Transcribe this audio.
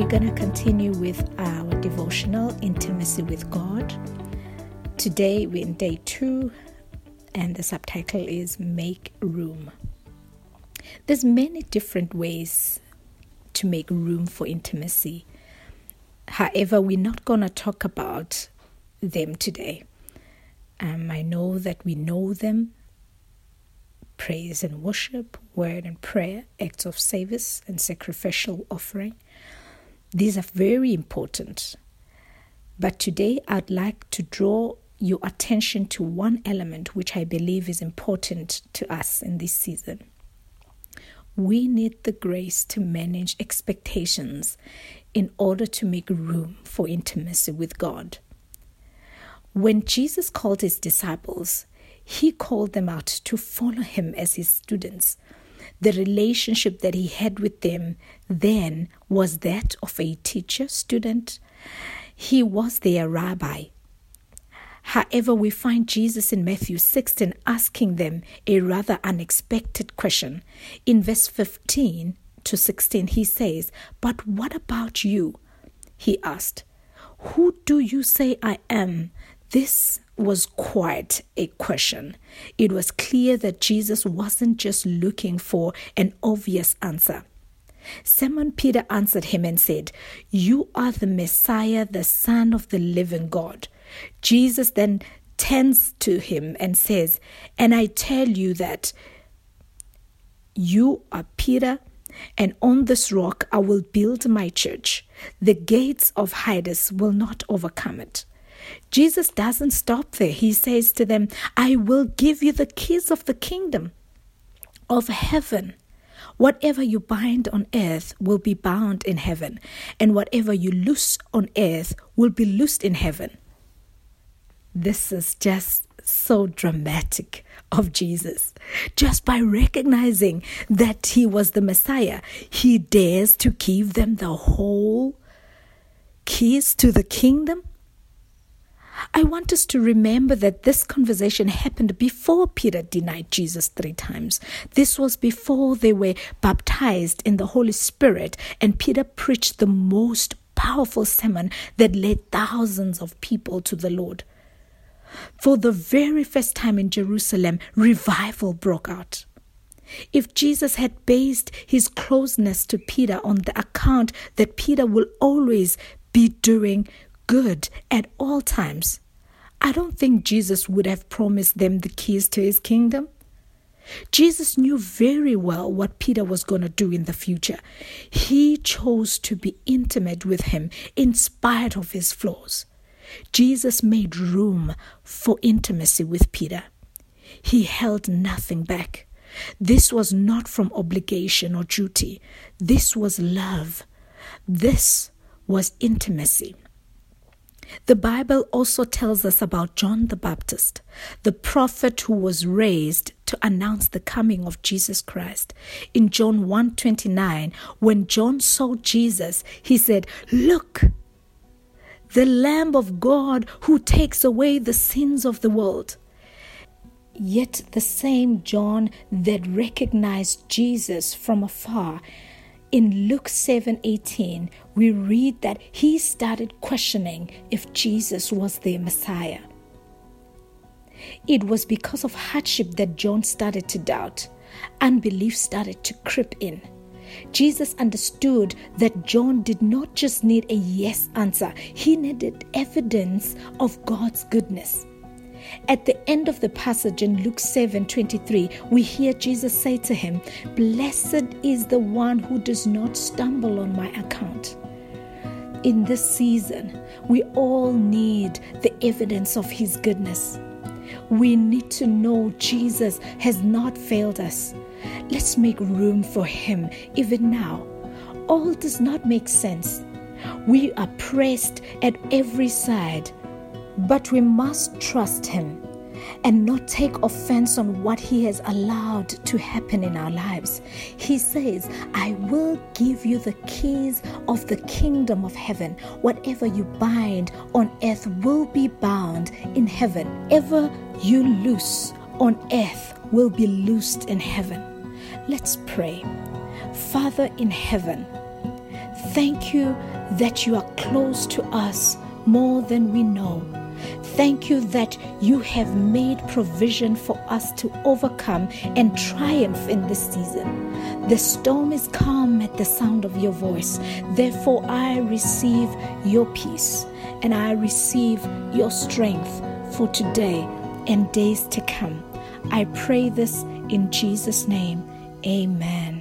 We're going to continue with our devotional intimacy with God. Today we're in day two, and the subtitle is Make Room. There's many different ways to make room for intimacy. However, we're not going to talk about them today. Um, I know that we know them praise and worship, word and prayer, acts of service, and sacrificial offering. These are very important. But today I'd like to draw your attention to one element which I believe is important to us in this season. We need the grace to manage expectations in order to make room for intimacy with God. When Jesus called his disciples, he called them out to follow him as his students. The relationship that he had with them then was that of a teacher student. He was their rabbi. However, we find Jesus in Matthew 16 asking them a rather unexpected question. In verse 15 to 16, he says, But what about you? He asked, Who do you say I am? This was quite a question. It was clear that Jesus wasn't just looking for an obvious answer. Simon Peter answered him and said, You are the Messiah, the Son of the living God. Jesus then turns to him and says, And I tell you that you are Peter, and on this rock I will build my church. The gates of Hades will not overcome it. Jesus doesn't stop there. He says to them, I will give you the keys of the kingdom of heaven. Whatever you bind on earth will be bound in heaven, and whatever you loose on earth will be loosed in heaven. This is just so dramatic of Jesus. Just by recognizing that he was the Messiah, he dares to give them the whole keys to the kingdom I want us to remember that this conversation happened before Peter denied Jesus three times. This was before they were baptized in the Holy Spirit, and Peter preached the most powerful sermon that led thousands of people to the Lord. For the very first time in Jerusalem, revival broke out. If Jesus had based his closeness to Peter on the account that Peter will always be doing good at all times, I don't think Jesus would have promised them the keys to his kingdom. Jesus knew very well what Peter was going to do in the future. He chose to be intimate with him in spite of his flaws. Jesus made room for intimacy with Peter. He held nothing back. This was not from obligation or duty. This was love. This was intimacy. The Bible also tells us about John the Baptist, the prophet who was raised to announce the coming of Jesus Christ. In John 1:29, when John saw Jesus, he said, "Look, the lamb of God who takes away the sins of the world." Yet the same John that recognized Jesus from afar in Luke 7:18, we read that he started questioning if Jesus was the Messiah. It was because of hardship that John started to doubt. Unbelief started to creep in. Jesus understood that John did not just need a yes answer, he needed evidence of God's goodness. At the end of the passage in Luke 7 23, we hear Jesus say to him, Blessed is the one who does not stumble on my account. In this season, we all need the evidence of his goodness. We need to know Jesus has not failed us. Let's make room for him even now. All does not make sense. We are pressed at every side but we must trust Him and not take offense on what He has allowed to happen in our lives. He says, I will give you the keys of the kingdom of heaven. Whatever you bind on earth will be bound in heaven. Ever you loose on earth will be loosed in heaven. Let's pray. Father in heaven, Thank you that you are close to us more than we know. Thank you that you have made provision for us to overcome and triumph in this season. The storm is calm at the sound of your voice. Therefore, I receive your peace and I receive your strength for today and days to come. I pray this in Jesus' name. Amen.